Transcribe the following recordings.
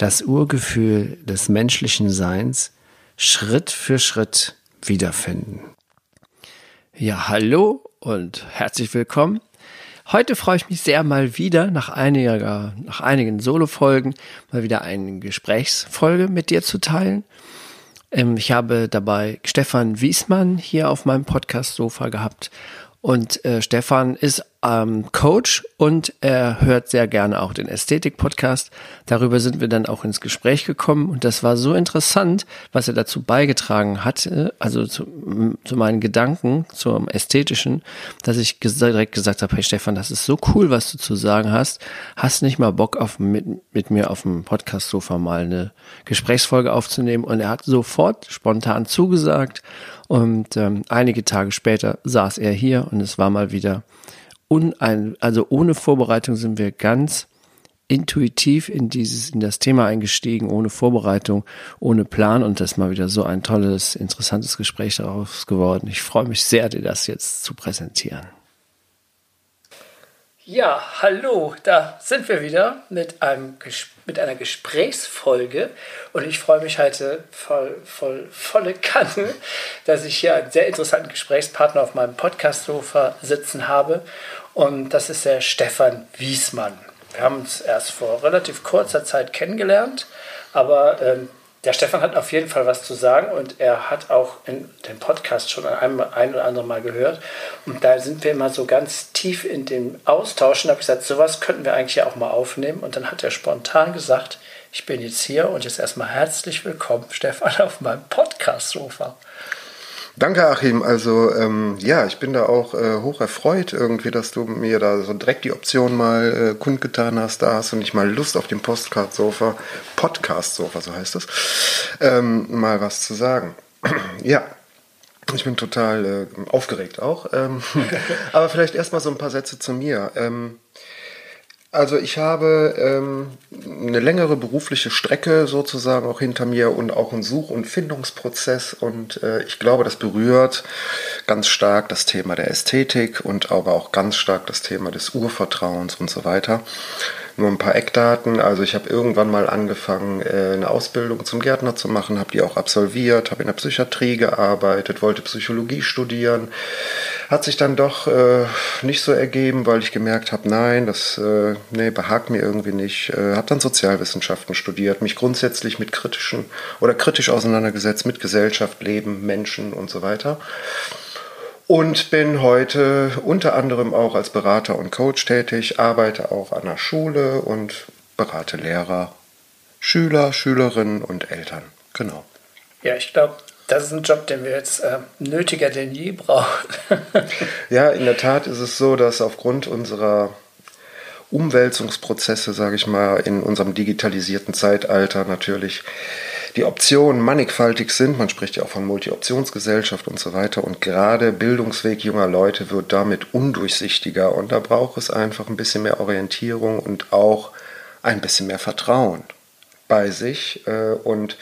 das Urgefühl des menschlichen Seins Schritt für Schritt wiederfinden. Ja, hallo und herzlich willkommen. Heute freue ich mich sehr mal wieder nach einiger, nach einigen Solo-Folgen mal wieder eine Gesprächsfolge mit dir zu teilen. Ähm, ich habe dabei Stefan Wiesmann hier auf meinem Podcast-Sofa gehabt und äh, Stefan ist ähm, Coach und er hört sehr gerne auch den Ästhetik-Podcast. Darüber sind wir dann auch ins Gespräch gekommen und das war so interessant, was er dazu beigetragen hat, also zu, zu meinen Gedanken zum Ästhetischen, dass ich ges direkt gesagt habe, hey Stefan, das ist so cool, was du zu sagen hast. Hast nicht mal Bock auf mit, mit mir auf dem Podcast-Sofa mal eine Gesprächsfolge aufzunehmen? Und er hat sofort spontan zugesagt und ähm, einige Tage später saß er hier und es war mal wieder unein, also ohne Vorbereitung sind wir ganz intuitiv in dieses, in das Thema eingestiegen, ohne Vorbereitung, ohne Plan und das ist mal wieder so ein tolles, interessantes Gespräch daraus geworden. Ich freue mich sehr, dir das jetzt zu präsentieren. Ja, hallo, da sind wir wieder mit, einem, mit einer Gesprächsfolge und ich freue mich heute voll, voll, volle Kanne, dass ich hier einen sehr interessanten Gesprächspartner auf meinem Podcast-Sofa sitzen habe und das ist der Stefan Wiesmann. Wir haben uns erst vor relativ kurzer Zeit kennengelernt, aber ähm, der Stefan hat auf jeden Fall was zu sagen und er hat auch in dem Podcast schon ein, ein oder andere Mal gehört. Und da sind wir immer so ganz tief in dem Austausch und habe gesagt, sowas könnten wir eigentlich ja auch mal aufnehmen. Und dann hat er spontan gesagt, ich bin jetzt hier und jetzt erstmal herzlich willkommen, Stefan, auf meinem Podcast-Sofa. Danke, Achim. Also ähm, ja, ich bin da auch äh, hoch erfreut irgendwie, dass du mir da so direkt die Option mal äh, kundgetan hast. Da hast du nicht mal Lust auf dem Postcard-Sofa, Podcast-Sofa, so heißt es, ähm, mal was zu sagen. ja, ich bin total äh, aufgeregt auch. Ähm, aber vielleicht erstmal so ein paar Sätze zu mir. Also ich habe ähm, eine längere berufliche Strecke sozusagen auch hinter mir und auch einen Such- und Findungsprozess und äh, ich glaube, das berührt ganz stark das Thema der Ästhetik und aber auch ganz stark das Thema des Urvertrauens und so weiter. Nur ein paar Eckdaten. Also ich habe irgendwann mal angefangen, äh, eine Ausbildung zum Gärtner zu machen, habe die auch absolviert, habe in der Psychiatrie gearbeitet, wollte Psychologie studieren. Hat sich dann doch äh, nicht so ergeben, weil ich gemerkt habe, nein, das äh, nee, behagt mir irgendwie nicht. Äh, habe dann Sozialwissenschaften studiert, mich grundsätzlich mit kritischen oder kritisch auseinandergesetzt mit Gesellschaft, Leben, Menschen und so weiter und bin heute unter anderem auch als Berater und Coach tätig, arbeite auch an der Schule und berate Lehrer, Schüler, Schülerinnen und Eltern. Genau. Ja, ich glaube, das ist ein Job, den wir jetzt äh, nötiger denn je brauchen. ja, in der Tat ist es so, dass aufgrund unserer Umwälzungsprozesse, sage ich mal, in unserem digitalisierten Zeitalter natürlich die Optionen mannigfaltig sind. Man spricht ja auch von Multi-Optionsgesellschaft und so weiter. Und gerade Bildungsweg junger Leute wird damit undurchsichtiger. Und da braucht es einfach ein bisschen mehr Orientierung und auch ein bisschen mehr Vertrauen bei sich. Äh, und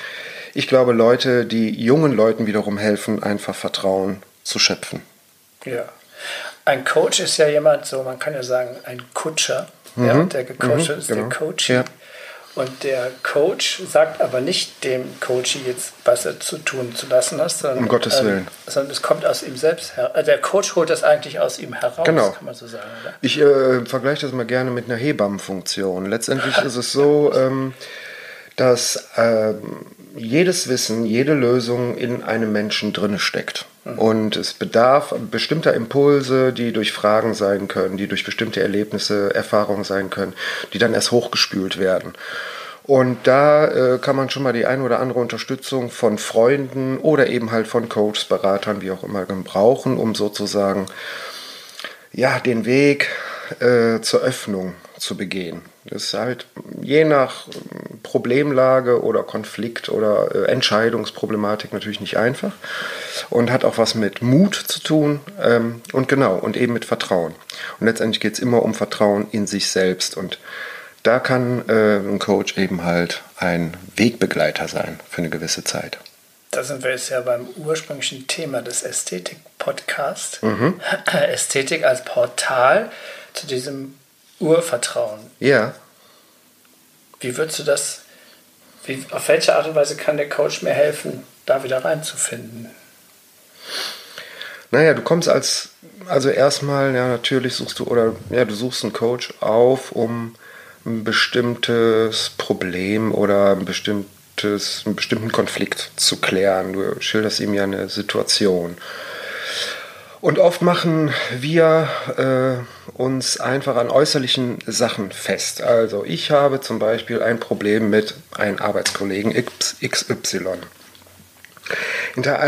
ich glaube, Leute, die jungen Leuten wiederum helfen, einfach Vertrauen zu schöpfen. Ja. Ein Coach ist ja jemand, so man kann ja sagen, ein Kutscher. Mhm. Ja, der gecoacht mhm, ist genau. der Coach. Ja. Und der Coach sagt aber nicht dem Coach jetzt, was er zu tun zu lassen hat, sondern, um Gottes ähm, Willen. Ähm, sondern es kommt aus ihm selbst her. Also der Coach holt das eigentlich aus ihm heraus, genau. kann man so sagen. Oder? Ich äh, vergleiche das mal gerne mit einer Hebammenfunktion. Letztendlich ist es so, ähm, dass äh, jedes Wissen, jede Lösung in einem Menschen drinne steckt. Mhm. Und es bedarf bestimmter Impulse, die durch Fragen sein können, die durch bestimmte Erlebnisse, Erfahrungen sein können, die dann erst hochgespült werden. Und da äh, kann man schon mal die ein oder andere Unterstützung von Freunden oder eben halt von Coaches, Beratern, wie auch immer, brauchen, um sozusagen ja, den Weg äh, zur Öffnung zu begehen. Das ist halt je nach Problemlage oder Konflikt oder äh, Entscheidungsproblematik natürlich nicht einfach und hat auch was mit Mut zu tun ähm, und genau und eben mit Vertrauen. Und letztendlich geht es immer um Vertrauen in sich selbst und da kann äh, ein Coach eben halt ein Wegbegleiter sein für eine gewisse Zeit. Da sind wir jetzt ja beim ursprünglichen Thema des Ästhetik-Podcasts. Mhm. Ästhetik als Portal zu diesem Urvertrauen. Ja. Wie würdest du das, wie, auf welche Art und Weise kann der Coach mir helfen, da wieder reinzufinden? Naja, du kommst als, also erstmal, ja, natürlich suchst du, oder ja, du suchst einen Coach auf, um ein bestimmtes Problem oder ein bestimmtes, einen bestimmten Konflikt zu klären. Du schilderst ihm ja eine Situation. Und oft machen wir äh, uns einfach an äußerlichen Sachen fest. Also ich habe zum Beispiel ein Problem mit einem Arbeitskollegen XY. Hinter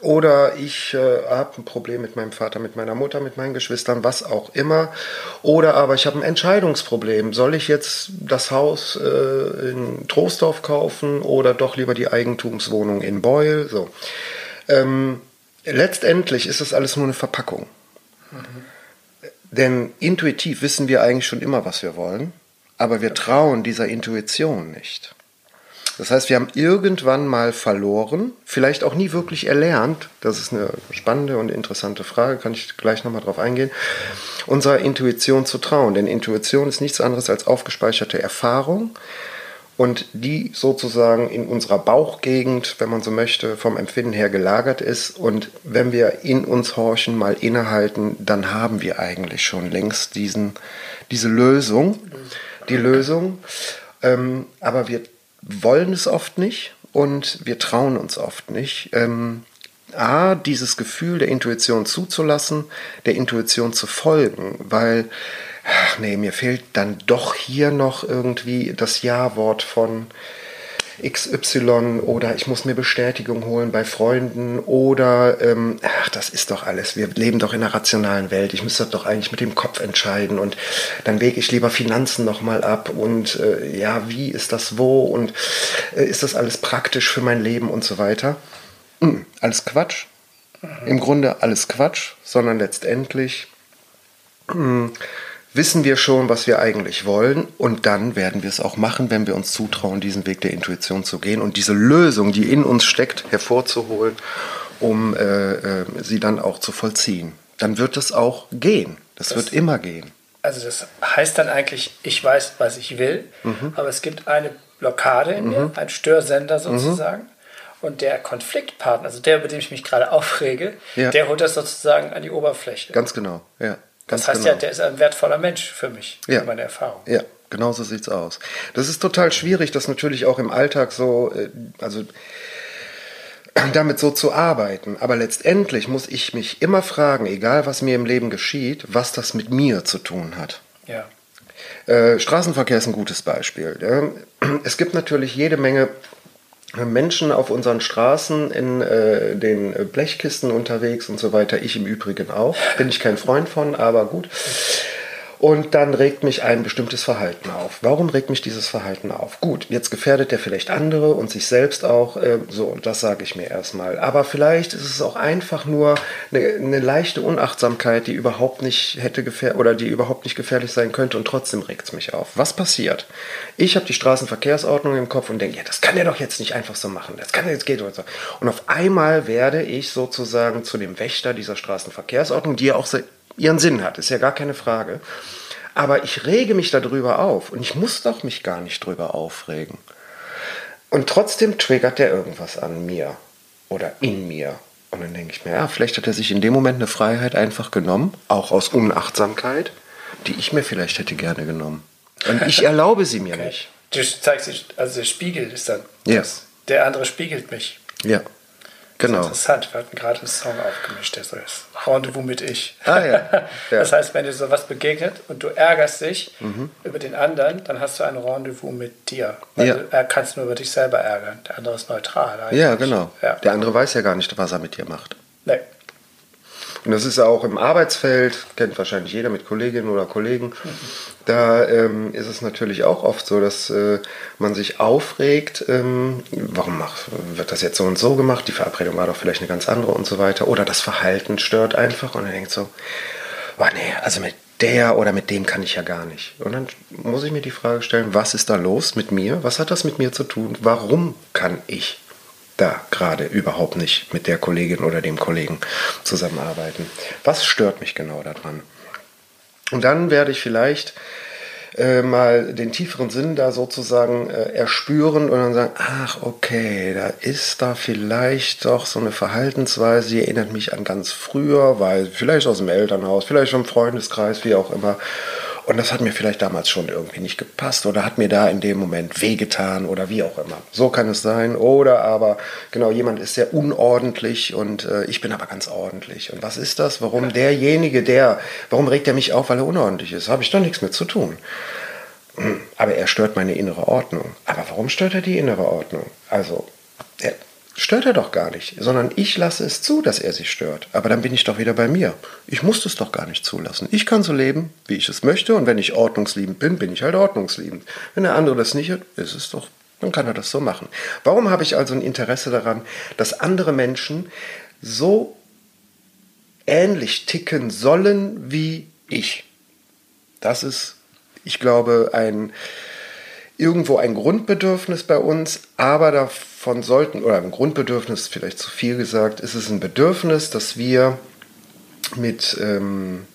oder ich äh, habe ein Problem mit meinem Vater, mit meiner Mutter, mit meinen Geschwistern, was auch immer. Oder aber ich habe ein Entscheidungsproblem. Soll ich jetzt das Haus äh, in Troisdorf kaufen oder doch lieber die Eigentumswohnung in Beul? So. Ähm, letztendlich ist das alles nur eine Verpackung. Mhm. Denn intuitiv wissen wir eigentlich schon immer, was wir wollen, aber wir trauen dieser Intuition nicht. Das heißt, wir haben irgendwann mal verloren, vielleicht auch nie wirklich erlernt, das ist eine spannende und interessante Frage, kann ich gleich nochmal drauf eingehen, unserer Intuition zu trauen. Denn Intuition ist nichts anderes als aufgespeicherte Erfahrung und die sozusagen in unserer Bauchgegend, wenn man so möchte, vom Empfinden her gelagert ist. Und wenn wir in uns horchen, mal innehalten, dann haben wir eigentlich schon längst diesen, diese Lösung, die Lösung. Ähm, aber wir wollen es oft nicht und wir trauen uns oft nicht. Ähm, A, dieses Gefühl der Intuition zuzulassen, der Intuition zu folgen, weil, ach nee, mir fehlt dann doch hier noch irgendwie das Ja-Wort von XY oder ich muss mir Bestätigung holen bei Freunden oder ähm, ach, das ist doch alles. Wir leben doch in einer rationalen Welt. Ich müsste doch eigentlich mit dem Kopf entscheiden und dann wege ich lieber Finanzen nochmal ab und äh, ja, wie ist das wo und äh, ist das alles praktisch für mein Leben und so weiter. Hm, alles Quatsch. Im Grunde alles Quatsch, sondern letztendlich hm, wissen wir schon, was wir eigentlich wollen und dann werden wir es auch machen, wenn wir uns zutrauen, diesen Weg der Intuition zu gehen und diese Lösung, die in uns steckt, hervorzuholen, um äh, äh, sie dann auch zu vollziehen. Dann wird es auch gehen. Das, das, wird immer gehen. Also das heißt dann eigentlich, ich weiß, was ich will, mhm. aber es gibt eine Blockade in mhm. mir, ein Störsender sozusagen. Mhm. Und der Konfliktpartner, also der, über den ich mich gerade aufrege, ja. der holt das sozusagen an die Oberfläche. Ganz genau, ja. Ganz das heißt genau. ja, der ist ein wertvoller Mensch für mich, ja. für meine Erfahrung. Ja, genau so sieht's aus. Das ist total schwierig, das natürlich auch im Alltag so, äh, also damit so zu arbeiten. Aber letztendlich muss ich mich immer fragen, egal was mir im Leben geschieht, was das mit mir zu tun hat. Ja. Äh, Straßenverkehr ist ein gutes Beispiel. Es gibt natürlich jede Menge Menschen auf unseren Straßen in äh, den Blechkisten unterwegs und so weiter. Ich im Übrigen auch. Bin ich kein Freund von, aber gut. Und dann regt mich ein bestimmtes Verhalten auf. Warum regt mich dieses Verhalten auf? Gut, jetzt gefährdet er vielleicht andere und sich selbst auch. Äh, so, das sage ich mir erstmal. Aber vielleicht ist es auch einfach nur eine, eine leichte Unachtsamkeit, die überhaupt nicht hätte gefähr oder die überhaupt nicht gefährlich sein könnte und trotzdem regt es mich auf. Was passiert? Ich habe die Straßenverkehrsordnung im Kopf und denke, ja, das kann er doch jetzt nicht einfach so machen. Das kann er jetzt geht oder so. Und auf einmal werde ich sozusagen zu dem Wächter dieser Straßenverkehrsordnung, die ja auch ihren Sinn hat, ist ja gar keine Frage. Aber ich rege mich darüber auf und ich muss doch mich gar nicht drüber aufregen. Und trotzdem triggert der irgendwas an mir oder in mir. Und dann denke ich mir, ja, vielleicht hat er sich in dem Moment eine Freiheit einfach genommen, auch aus Unachtsamkeit, die ich mir vielleicht hätte gerne genommen. Und ich erlaube sie mir okay. nicht. Du zeigst, also der Spiegel ist dann. Ja. Der andere spiegelt mich. Ja. Genau. Das ist interessant. Wir hatten gerade einen Song aufgemischt, der so ist. Rendezvous mit ich. Ah, ja. ja. Das heißt, wenn dir sowas begegnet und du ärgerst dich mhm. über den anderen, dann hast du ein Rendezvous mit dir. Weil ja. du kannst nur über dich selber ärgern. Der andere ist neutral. Eigentlich. Ja, genau. Ja. Der andere weiß ja gar nicht, was er mit dir macht. Nee. Und das ist auch im Arbeitsfeld, kennt wahrscheinlich jeder mit Kolleginnen oder Kollegen. Da ähm, ist es natürlich auch oft so, dass äh, man sich aufregt, ähm, warum macht, wird das jetzt so und so gemacht, die Verabredung war doch vielleicht eine ganz andere und so weiter. Oder das Verhalten stört einfach und er denkt so, oh nee, also mit der oder mit dem kann ich ja gar nicht. Und dann muss ich mir die Frage stellen, was ist da los mit mir? Was hat das mit mir zu tun? Warum kann ich da gerade überhaupt nicht mit der Kollegin oder dem Kollegen zusammenarbeiten? Was stört mich genau daran? Und dann werde ich vielleicht äh, mal den tieferen Sinn da sozusagen äh, erspüren und dann sagen, ach okay, da ist da vielleicht doch so eine Verhaltensweise, die erinnert mich an ganz früher, weil vielleicht aus dem Elternhaus, vielleicht vom Freundeskreis, wie auch immer. Und das hat mir vielleicht damals schon irgendwie nicht gepasst oder hat mir da in dem Moment wehgetan oder wie auch immer. So kann es sein. Oder aber, genau, jemand ist sehr unordentlich und äh, ich bin aber ganz ordentlich. Und was ist das? Warum derjenige, der, warum regt er mich auf, weil er unordentlich ist? Habe ich doch nichts mit zu tun. Aber er stört meine innere Ordnung. Aber warum stört er die innere Ordnung? Also, er, stört er doch gar nicht, sondern ich lasse es zu, dass er sich stört. Aber dann bin ich doch wieder bei mir. Ich muss es doch gar nicht zulassen. Ich kann so leben, wie ich es möchte und wenn ich ordnungsliebend bin, bin ich halt ordnungsliebend. Wenn der andere das nicht hat, ist es doch, dann kann er das so machen. Warum habe ich also ein Interesse daran, dass andere Menschen so ähnlich ticken sollen wie ich? Das ist, ich glaube, ein irgendwo ein Grundbedürfnis bei uns, aber davon sollten, oder ein Grundbedürfnis, vielleicht zu viel gesagt, ist es ein Bedürfnis, dass wir mit, ähm,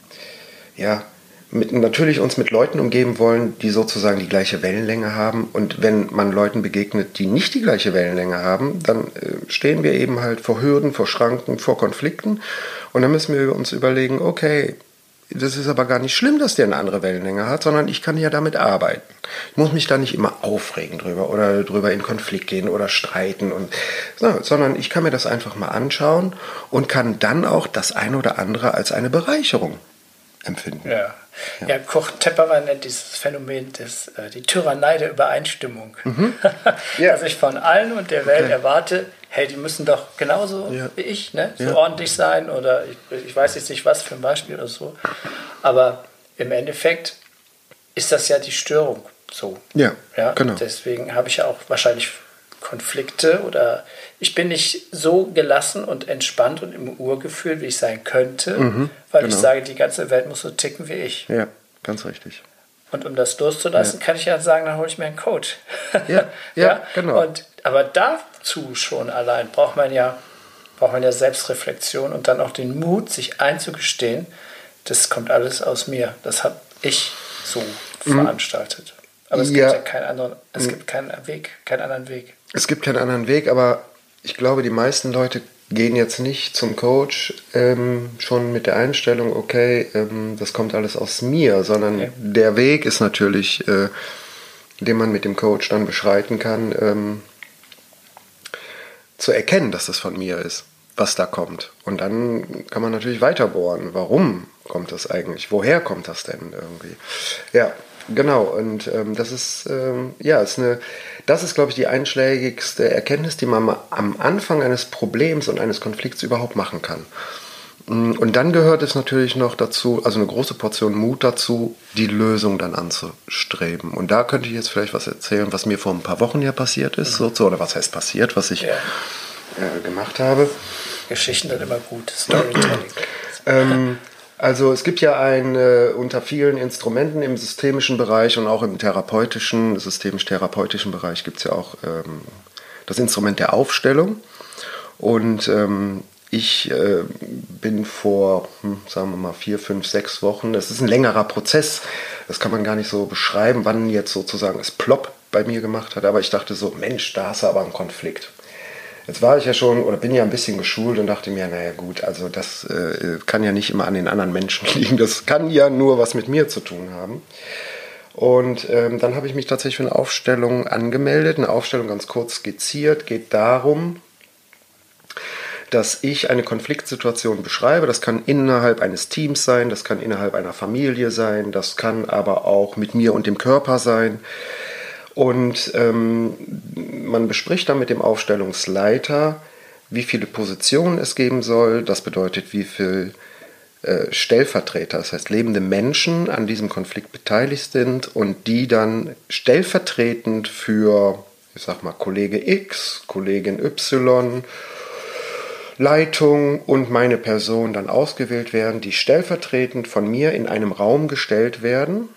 ja, mit, natürlich uns mit Leuten umgeben wollen, die sozusagen die gleiche Wellenlänge haben. Und wenn man Leuten begegnet, die nicht die gleiche Wellenlänge haben, dann äh, stehen wir eben halt vor Hürden, vor Schranken, vor Konflikten. Und dann müssen wir uns überlegen, okay, das ist aber gar nicht schlimm, dass der eine andere Wellenlänge hat, sondern ich kann ja damit arbeiten. Ich muss mich da nicht immer aufregen drüber oder drüber in Konflikt gehen oder streiten und so, sondern ich kann mir das einfach mal anschauen und kann dann auch das eine oder andere als eine Bereicherung empfinden. Ja. Ja. ja, Kurt Tepperwein nennt dieses Phänomen des, äh, die Tyrannei der Übereinstimmung. Mhm. Ja. Dass ich von allen und der Welt okay. erwarte, hey, die müssen doch genauso ja. wie ich, ne? so ordentlich sein oder ich, ich, weiß jetzt nicht was für ein Beispiel oder so. Aber im Endeffekt ist das ja die Störung so. Ja, ja? genau. Deswegen habe ich ja auch wahrscheinlich Konflikte oder ich bin nicht so gelassen und entspannt und im Urgefühl, wie ich sein könnte, mhm, weil genau. ich sage, die ganze Welt muss so ticken wie ich. Ja, ganz richtig. Und um das loszulassen, ja. kann ich ja sagen, dann hole ich mir einen Coach. Ja, ja, ja, genau. Und, aber dazu schon allein braucht man ja braucht man ja Selbstreflexion und dann auch den Mut, sich einzugestehen, das kommt alles aus mir. Das habe ich so mhm. veranstaltet. Aber es ja. gibt ja keinen anderen, es mhm. gibt keinen Weg, keinen anderen Weg. Es gibt keinen anderen Weg, aber ich glaube, die meisten Leute gehen jetzt nicht zum Coach ähm, schon mit der Einstellung, okay, ähm, das kommt alles aus mir, sondern okay. der Weg ist natürlich, äh, den man mit dem Coach dann beschreiten kann, ähm, zu erkennen, dass das von mir ist, was da kommt. Und dann kann man natürlich weiter bohren. Warum kommt das eigentlich? Woher kommt das denn irgendwie? Ja, Genau, und ähm, das ist, ähm, ja, ist eine, das ist, glaube ich, die einschlägigste Erkenntnis, die man am Anfang eines Problems und eines Konflikts überhaupt machen kann. Mm, und dann gehört es natürlich noch dazu, also eine große Portion Mut dazu, die Lösung dann anzustreben. Und da könnte ich jetzt vielleicht was erzählen, was mir vor ein paar Wochen ja passiert ist, mhm. so, oder was heißt passiert, was ich ja. äh, gemacht habe. Geschichten sind immer gut, Storytelling. ähm, also es gibt ja ein, äh, unter vielen Instrumenten im systemischen Bereich und auch im therapeutischen, systemisch-therapeutischen Bereich gibt es ja auch ähm, das Instrument der Aufstellung. Und ähm, ich äh, bin vor, hm, sagen wir mal, vier, fünf, sechs Wochen, das ist ein längerer Prozess, das kann man gar nicht so beschreiben, wann jetzt sozusagen es plopp bei mir gemacht hat, aber ich dachte so, Mensch, da hast du aber einen Konflikt. Jetzt war ich ja schon oder bin ja ein bisschen geschult und dachte mir, naja gut, also das äh, kann ja nicht immer an den anderen Menschen liegen, das kann ja nur was mit mir zu tun haben. Und ähm, dann habe ich mich tatsächlich für eine Aufstellung angemeldet, eine Aufstellung ganz kurz skizziert, geht darum, dass ich eine Konfliktsituation beschreibe. Das kann innerhalb eines Teams sein, das kann innerhalb einer Familie sein, das kann aber auch mit mir und dem Körper sein. Und ähm, man bespricht dann mit dem Aufstellungsleiter, wie viele Positionen es geben soll. Das bedeutet, wie viel äh, Stellvertreter, das heißt lebende Menschen an diesem Konflikt beteiligt sind und die dann stellvertretend für, ich sag mal, Kollege X, Kollegin Y, Leitung und meine Person dann ausgewählt werden, die stellvertretend von mir in einem Raum gestellt werden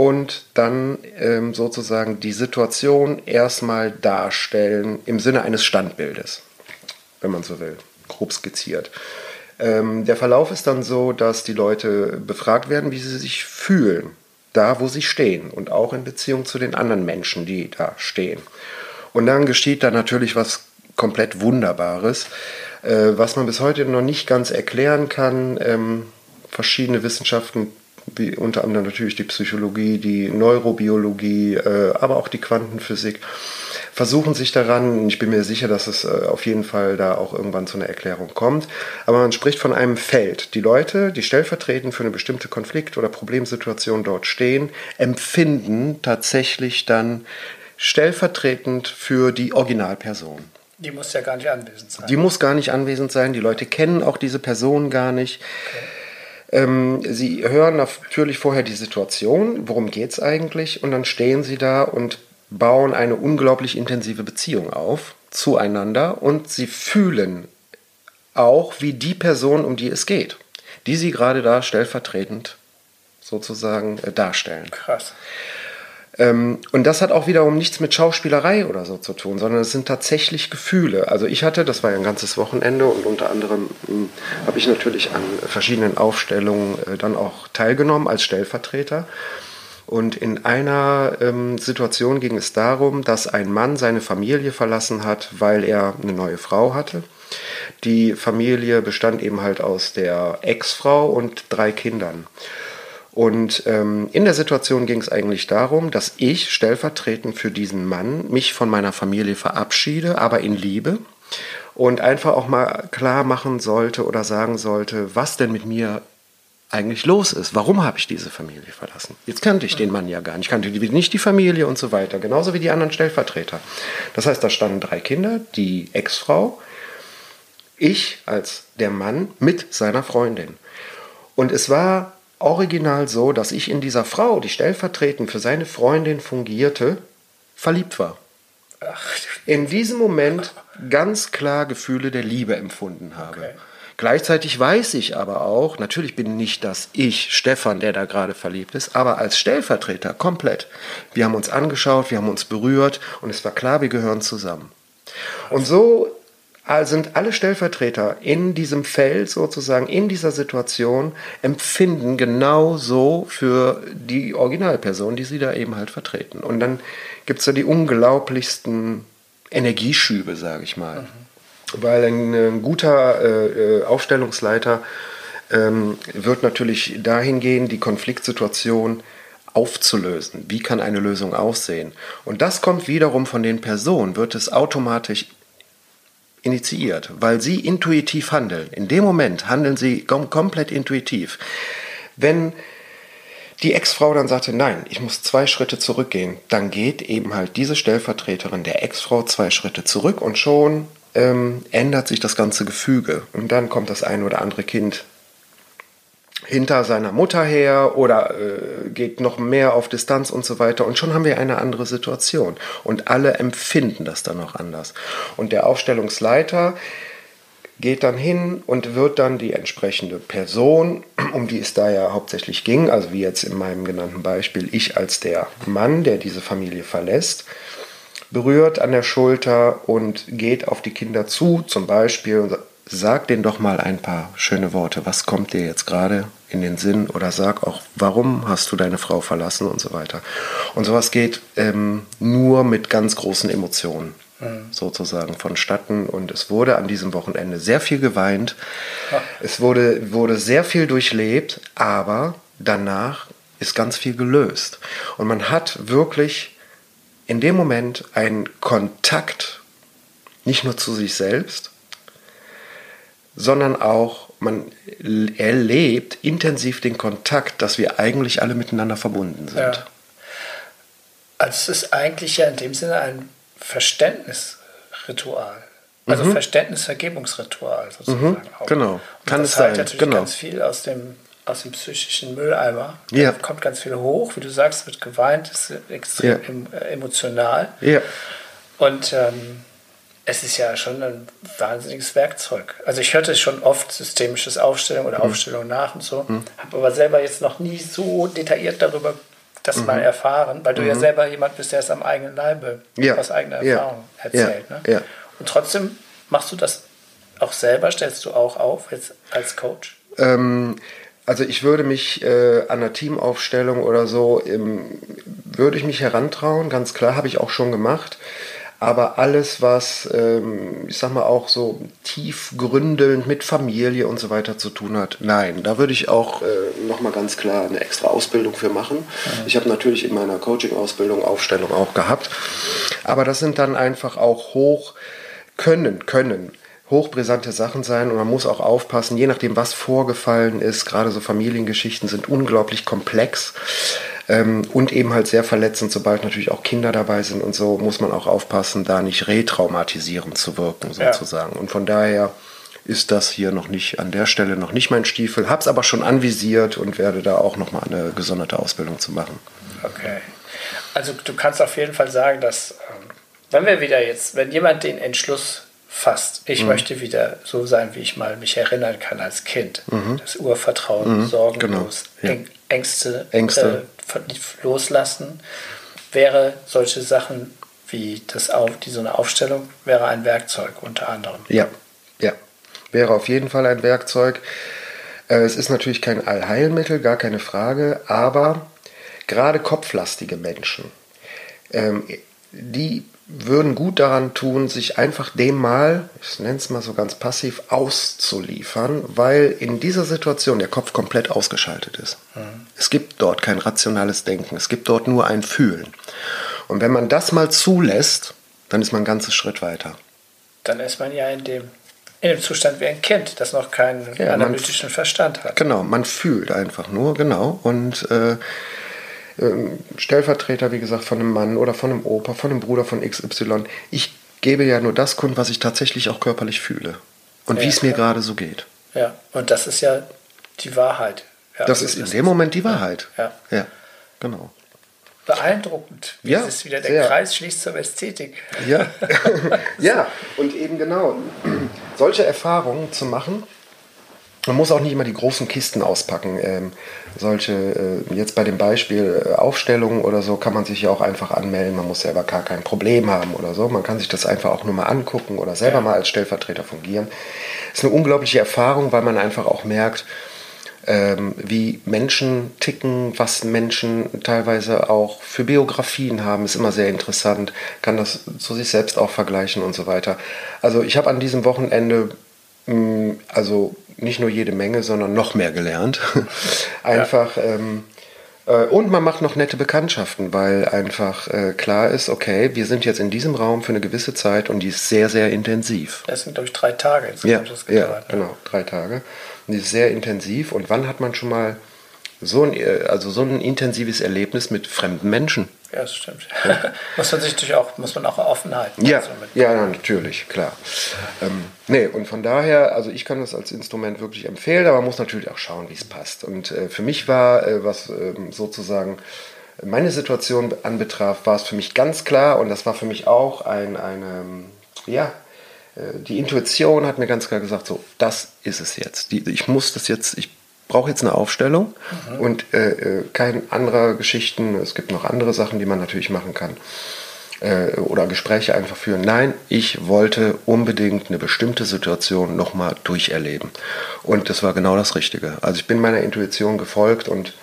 und dann ähm, sozusagen die Situation erstmal darstellen im Sinne eines Standbildes, wenn man so will, grob skizziert. Ähm, der Verlauf ist dann so, dass die Leute befragt werden, wie sie sich fühlen, da wo sie stehen und auch in Beziehung zu den anderen Menschen, die da stehen. Und dann geschieht da natürlich was komplett Wunderbares, äh, was man bis heute noch nicht ganz erklären kann. Ähm, verschiedene Wissenschaften wie unter anderem natürlich die Psychologie, die Neurobiologie, äh, aber auch die Quantenphysik, versuchen sich daran. Ich bin mir sicher, dass es äh, auf jeden Fall da auch irgendwann zu einer Erklärung kommt. Aber man spricht von einem Feld. Die Leute, die stellvertretend für eine bestimmte Konflikt- oder Problemsituation dort stehen, empfinden tatsächlich dann stellvertretend für die Originalperson. Die muss ja gar nicht anwesend sein. Die muss gar nicht anwesend sein. Die Leute kennen auch diese Person gar nicht. Okay. Ähm, sie hören natürlich vorher die Situation, worum geht es eigentlich, und dann stehen sie da und bauen eine unglaublich intensive Beziehung auf zueinander und sie fühlen auch wie die Person, um die es geht, die sie gerade da stellvertretend sozusagen äh, darstellen. Krass. Ähm, und das hat auch wiederum nichts mit Schauspielerei oder so zu tun, sondern es sind tatsächlich Gefühle. Also ich hatte, das war ja ein ganzes Wochenende und unter anderem hm, habe ich natürlich an verschiedenen Aufstellungen äh, dann auch teilgenommen als Stellvertreter. Und in einer ähm, Situation ging es darum, dass ein Mann seine Familie verlassen hat, weil er eine neue Frau hatte. Die Familie bestand eben halt aus der Ex-Frau und drei Kindern. Und ähm, in der Situation ging es eigentlich darum, dass ich stellvertretend für diesen Mann mich von meiner Familie verabschiede, aber in Liebe und einfach auch mal klar machen sollte oder sagen sollte, was denn mit mir eigentlich los ist. Warum habe ich diese Familie verlassen? Jetzt kannte ich den Mann ja gar nicht. Ich kannte nicht die Familie und so weiter. Genauso wie die anderen Stellvertreter. Das heißt, da standen drei Kinder, die Ex-Frau, ich als der Mann mit seiner Freundin. Und es war original so, dass ich in dieser Frau, die stellvertretend für seine Freundin fungierte, verliebt war. In diesem Moment ganz klar Gefühle der Liebe empfunden habe. Okay. Gleichzeitig weiß ich aber auch, natürlich bin nicht das Ich, Stefan, der da gerade verliebt ist, aber als Stellvertreter komplett. Wir haben uns angeschaut, wir haben uns berührt und es war klar, wir gehören zusammen. Und so sind alle Stellvertreter in diesem Feld sozusagen, in dieser Situation, empfinden genau so für die Originalperson, die sie da eben halt vertreten. Und dann gibt es da die unglaublichsten Energieschübe, sage ich mal. Mhm weil ein, ein guter äh, äh, Aufstellungsleiter ähm, wird natürlich dahin gehen, die Konfliktsituation aufzulösen. Wie kann eine Lösung aussehen? Und das kommt wiederum von den Personen, wird es automatisch initiiert, weil sie intuitiv handeln. In dem Moment handeln sie kom komplett intuitiv. Wenn die Ex-Frau dann sagte, nein, ich muss zwei Schritte zurückgehen, dann geht eben halt diese Stellvertreterin der Ex-Frau zwei Schritte zurück und schon ähm, ändert sich das ganze Gefüge. Und dann kommt das ein oder andere Kind hinter seiner Mutter her oder äh, geht noch mehr auf Distanz und so weiter. Und schon haben wir eine andere Situation. Und alle empfinden das dann auch anders. Und der Aufstellungsleiter geht dann hin und wird dann die entsprechende Person, um die es da ja hauptsächlich ging, also wie jetzt in meinem genannten Beispiel, ich als der Mann, der diese Familie verlässt, berührt an der Schulter und geht auf die Kinder zu, zum Beispiel, und sagt denen doch mal ein paar schöne Worte. Was kommt dir jetzt gerade in den Sinn? Oder sag auch, warum hast du deine Frau verlassen und so weiter. Und sowas geht ähm, nur mit ganz großen Emotionen mhm. sozusagen vonstatten. Und es wurde an diesem Wochenende sehr viel geweint. Ja. Es wurde, wurde sehr viel durchlebt, aber danach ist ganz viel gelöst. Und man hat wirklich in dem Moment einen Kontakt, nicht nur zu sich selbst, sondern auch, man erlebt intensiv den Kontakt, dass wir eigentlich alle miteinander verbunden sind. Ja. Also es ist eigentlich ja in dem Sinne ein Verständnisritual. Also mhm. Verständnis-Vergebungsritual sozusagen. Mhm. Genau. Kann das es halt sein. natürlich genau. ganz viel aus dem, aus dem psychischen Mülleimer. Ja. Da kommt ganz viel hoch, wie du sagst, wird geweint, ist extrem ja. Äh, emotional. Ja. Und ähm, es ist ja schon ein wahnsinniges Werkzeug. Also ich hörte schon oft systemisches Aufstellung oder mhm. Aufstellung nach und so, mhm. habe aber selber jetzt noch nie so detailliert darüber das mhm. mal erfahren, weil du ja mhm. selber jemand bist, der es am eigenen Leibe ja. aus eigener Erfahrung ja. erzählt. Ja. Ne? Und trotzdem machst du das auch selber, stellst du auch auf jetzt als Coach? Ähm, also ich würde mich äh, an einer Teamaufstellung oder so, ähm, würde ich mich herantrauen, ganz klar, habe ich auch schon gemacht. Aber alles, was, ähm, ich sag mal, auch so tiefgründelnd mit Familie und so weiter zu tun hat, nein, da würde ich auch äh, nochmal ganz klar eine extra Ausbildung für machen. Mhm. Ich habe natürlich in meiner Coaching-Ausbildung Aufstellung auch gehabt. Aber das sind dann einfach auch hoch können, können hochbrisante Sachen sein und man muss auch aufpassen, je nachdem, was vorgefallen ist. Gerade so Familiengeschichten sind unglaublich komplex. Ähm, und eben halt sehr verletzend, sobald natürlich auch Kinder dabei sind und so, muss man auch aufpassen, da nicht retraumatisierend zu wirken, sozusagen. Ja. Und von daher ist das hier noch nicht an der Stelle noch nicht mein Stiefel, hab's aber schon anvisiert und werde da auch nochmal eine gesonderte Ausbildung zu machen. Okay. Also du kannst auf jeden Fall sagen, dass ähm, wenn wir wieder jetzt, wenn jemand den Entschluss fasst, ich mhm. möchte wieder so sein, wie ich mal mich erinnern kann als Kind, mhm. das Urvertrauen, mhm. sorgenlos, genau. ja. Ängste, Ängste. Loslassen, wäre solche Sachen wie das auf, die so eine Aufstellung wäre ein Werkzeug unter anderem. Ja, ja, wäre auf jeden Fall ein Werkzeug. Äh, es ist natürlich kein Allheilmittel, gar keine Frage, aber gerade kopflastige Menschen, ähm, die würden gut daran tun, sich einfach dem mal, ich nenne es mal so ganz passiv, auszuliefern, weil in dieser Situation der Kopf komplett ausgeschaltet ist. Mhm. Es gibt dort kein rationales Denken, es gibt dort nur ein Fühlen. Und wenn man das mal zulässt, dann ist man einen ganzen Schritt weiter. Dann ist man ja in dem, in dem Zustand wie ein Kind, das noch keinen ja, analytischen Verstand hat. Genau, man fühlt einfach nur, genau. Und äh, Stellvertreter, wie gesagt, von einem Mann oder von einem Opa, von einem Bruder von XY. Ich gebe ja nur das Kund, was ich tatsächlich auch körperlich fühle und ja, wie es mir gerade so geht. Ja, und das ist ja die Wahrheit. Ja, das ist in dem Moment die Wahrheit. Ja, ja genau. Beeindruckend. Wie ja, ist wieder der. Kreis schließt zur Ästhetik. Ja. ja, und eben genau solche Erfahrungen zu machen, man muss auch nicht immer die großen Kisten auspacken. Ähm, solche, äh, jetzt bei dem Beispiel äh, Aufstellungen oder so, kann man sich ja auch einfach anmelden. Man muss selber gar kein Problem haben oder so. Man kann sich das einfach auch nur mal angucken oder selber ja. mal als Stellvertreter fungieren. Ist eine unglaubliche Erfahrung, weil man einfach auch merkt, ähm, wie Menschen ticken, was Menschen teilweise auch für Biografien haben, ist immer sehr interessant, kann das zu sich selbst auch vergleichen und so weiter. Also ich habe an diesem Wochenende Mm, also nicht nur jede Menge, sondern noch mehr gelernt. einfach. Ja. Ähm, äh, und man macht noch nette Bekanntschaften, weil einfach äh, klar ist, okay, wir sind jetzt in diesem Raum für eine gewisse Zeit und die ist sehr, sehr intensiv. Das sind, glaube ich, drei Tage. Jetzt ja, das gedauert, ja, ne? genau, drei Tage. Und die ist sehr intensiv. Und wann hat man schon mal so ein, äh, also so ein intensives Erlebnis mit fremden Menschen? Ja, das stimmt. Ja. muss man sich natürlich auch, muss man auch offen halten. Ja, also ja, natürlich, klar. Ähm, nee, und von daher, also ich kann das als Instrument wirklich empfehlen, aber man muss natürlich auch schauen, wie es passt. Und äh, für mich war, äh, was äh, sozusagen meine Situation anbetraf, war es für mich ganz klar und das war für mich auch ein, eine, ja, äh, die Intuition hat mir ganz klar gesagt, so, das ist es jetzt. Die, ich muss das jetzt, ich brauche jetzt eine Aufstellung mhm. und äh, äh, kein anderer Geschichten. Es gibt noch andere Sachen, die man natürlich machen kann. Äh, oder Gespräche einfach führen. Nein, ich wollte unbedingt eine bestimmte Situation nochmal durcherleben. Und das war genau das Richtige. Also ich bin meiner Intuition gefolgt und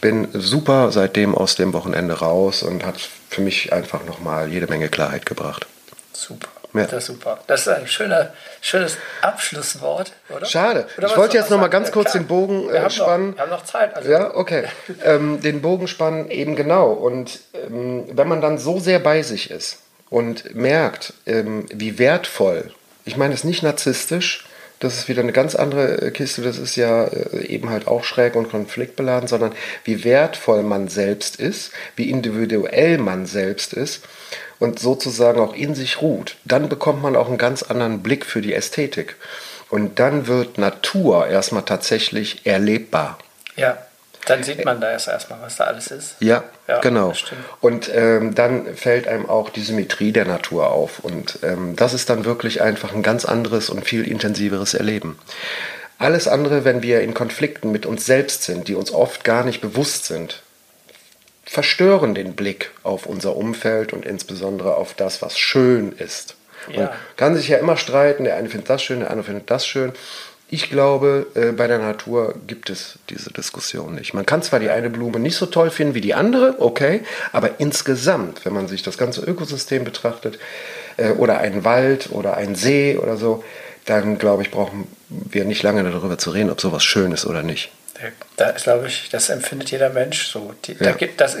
bin super seitdem aus dem Wochenende raus und hat für mich einfach nochmal jede Menge Klarheit gebracht. Super. Ja. Das ist super. Das ist ein schöner, schönes Abschlusswort, oder? Schade. Oder ich wollte jetzt noch mal ganz kurz den Bogen äh, spannen. Noch, wir haben noch Zeit. Also ja, okay. ähm, den Bogen spannen, eben genau. Und ähm, wenn man dann so sehr bei sich ist und merkt, ähm, wie wertvoll, ich meine es nicht narzisstisch, das ist wieder eine ganz andere äh, Kiste, das ist ja äh, eben halt auch schräg und konfliktbeladen, sondern wie wertvoll man selbst ist, wie individuell man selbst ist und sozusagen auch in sich ruht, dann bekommt man auch einen ganz anderen Blick für die Ästhetik. Und dann wird Natur erstmal tatsächlich erlebbar. Ja. Dann sieht man da erst erstmal, was da alles ist. Ja, ja genau. Und ähm, dann fällt einem auch die Symmetrie der Natur auf. Und ähm, das ist dann wirklich einfach ein ganz anderes und viel intensiveres Erleben. Alles andere, wenn wir in Konflikten mit uns selbst sind, die uns oft gar nicht bewusst sind, verstören den Blick auf unser Umfeld und insbesondere auf das, was schön ist. Man ja. kann sich ja immer streiten, der eine findet das schön, der andere findet das schön. Ich glaube, äh, bei der Natur gibt es diese Diskussion nicht. Man kann zwar die eine Blume nicht so toll finden wie die andere, okay, aber insgesamt, wenn man sich das ganze Ökosystem betrachtet, äh, oder einen Wald oder einen See oder so, dann glaube ich, brauchen wir nicht lange darüber zu reden, ob sowas schön ist oder nicht. Da glaube ich, das empfindet jeder Mensch so. Die, ja. da gibt, das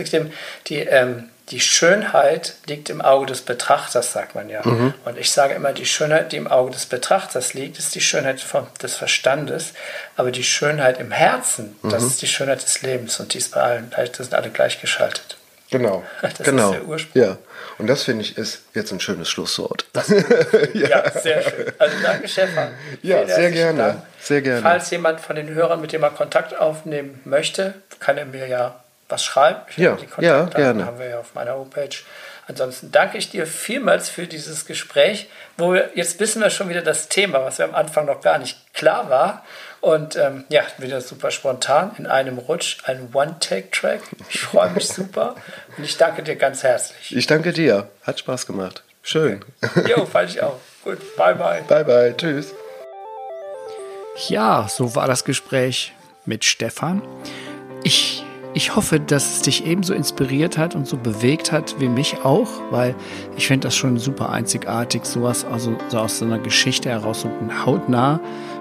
die, ähm, die Schönheit liegt im Auge des Betrachters, sagt man ja. Mhm. Und ich sage immer, die Schönheit, die im Auge des Betrachters liegt, ist die Schönheit vom, des Verstandes. Aber die Schönheit im Herzen, mhm. das ist die Schönheit des Lebens. Und die ist bei allen, das sind alle gleichgeschaltet. Genau. Das genau. ist der Ursprung. Ja. Und das finde ich ist jetzt ein schönes Schlusswort. Ja. ja. sehr schön. Also danke, Stefan. Ja, sehr gerne. Dank. Sehr gerne. Falls jemand von den Hörern mit dem mal Kontakt aufnehmen möchte, kann er mir ja was schreiben. Ich ja, ja, gerne. haben wir ja auf meiner Homepage. Ansonsten danke ich dir vielmals für dieses Gespräch, wo wir, jetzt wissen wir schon wieder das Thema, was wir am Anfang noch gar nicht klar war. Und ähm, ja, wieder super spontan in einem Rutsch, ein One-Take-Track. Ich freue mich super und ich danke dir ganz herzlich. Ich danke dir. Hat Spaß gemacht. Schön. Jo, fand ich auch. Gut, bye bye. Bye bye. Tschüss. Ja, so war das Gespräch mit Stefan. Ich ich hoffe, dass es dich ebenso inspiriert hat und so bewegt hat wie mich auch, weil ich finde das schon super einzigartig, sowas also so aus so einer Geschichte heraus so hautnah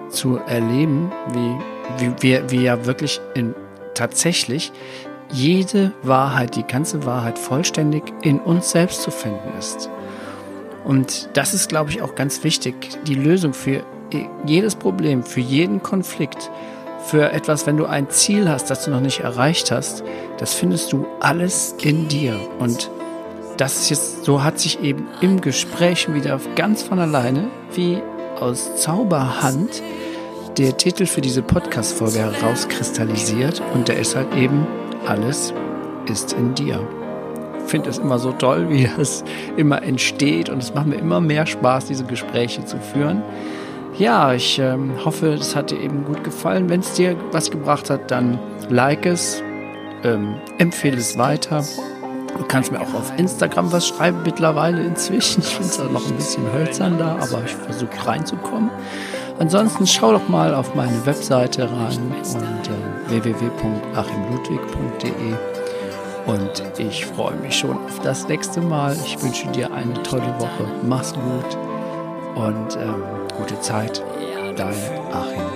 zu erleben, wie, wie, wie, wie ja wirklich in, tatsächlich jede Wahrheit, die ganze Wahrheit vollständig in uns selbst zu finden ist. Und das ist, glaube ich, auch ganz wichtig, die Lösung für jedes Problem, für jeden Konflikt für etwas, wenn du ein Ziel hast, das du noch nicht erreicht hast, das findest du alles in dir. Und das ist jetzt, so hat sich eben im Gespräch wieder ganz von alleine, wie aus Zauberhand, der Titel für diese Podcast-Folge herauskristallisiert. Und der ist halt eben, alles ist in dir. Ich finde es immer so toll, wie das immer entsteht. Und es macht mir immer mehr Spaß, diese Gespräche zu führen. Ja, ich ähm, hoffe, es hat dir eben gut gefallen. Wenn es dir was gebracht hat, dann like es, ähm, empfehle es weiter. Du kannst mir auch auf Instagram was schreiben mittlerweile inzwischen. Ich finde es noch ein bisschen hölzern da, aber ich versuche reinzukommen. Ansonsten schau doch mal auf meine Webseite rein und äh, www.achimludwig.de und ich freue mich schon auf das nächste Mal. Ich wünsche dir eine tolle Woche. Mach's gut und ähm, gute Zeit. Dein Achim.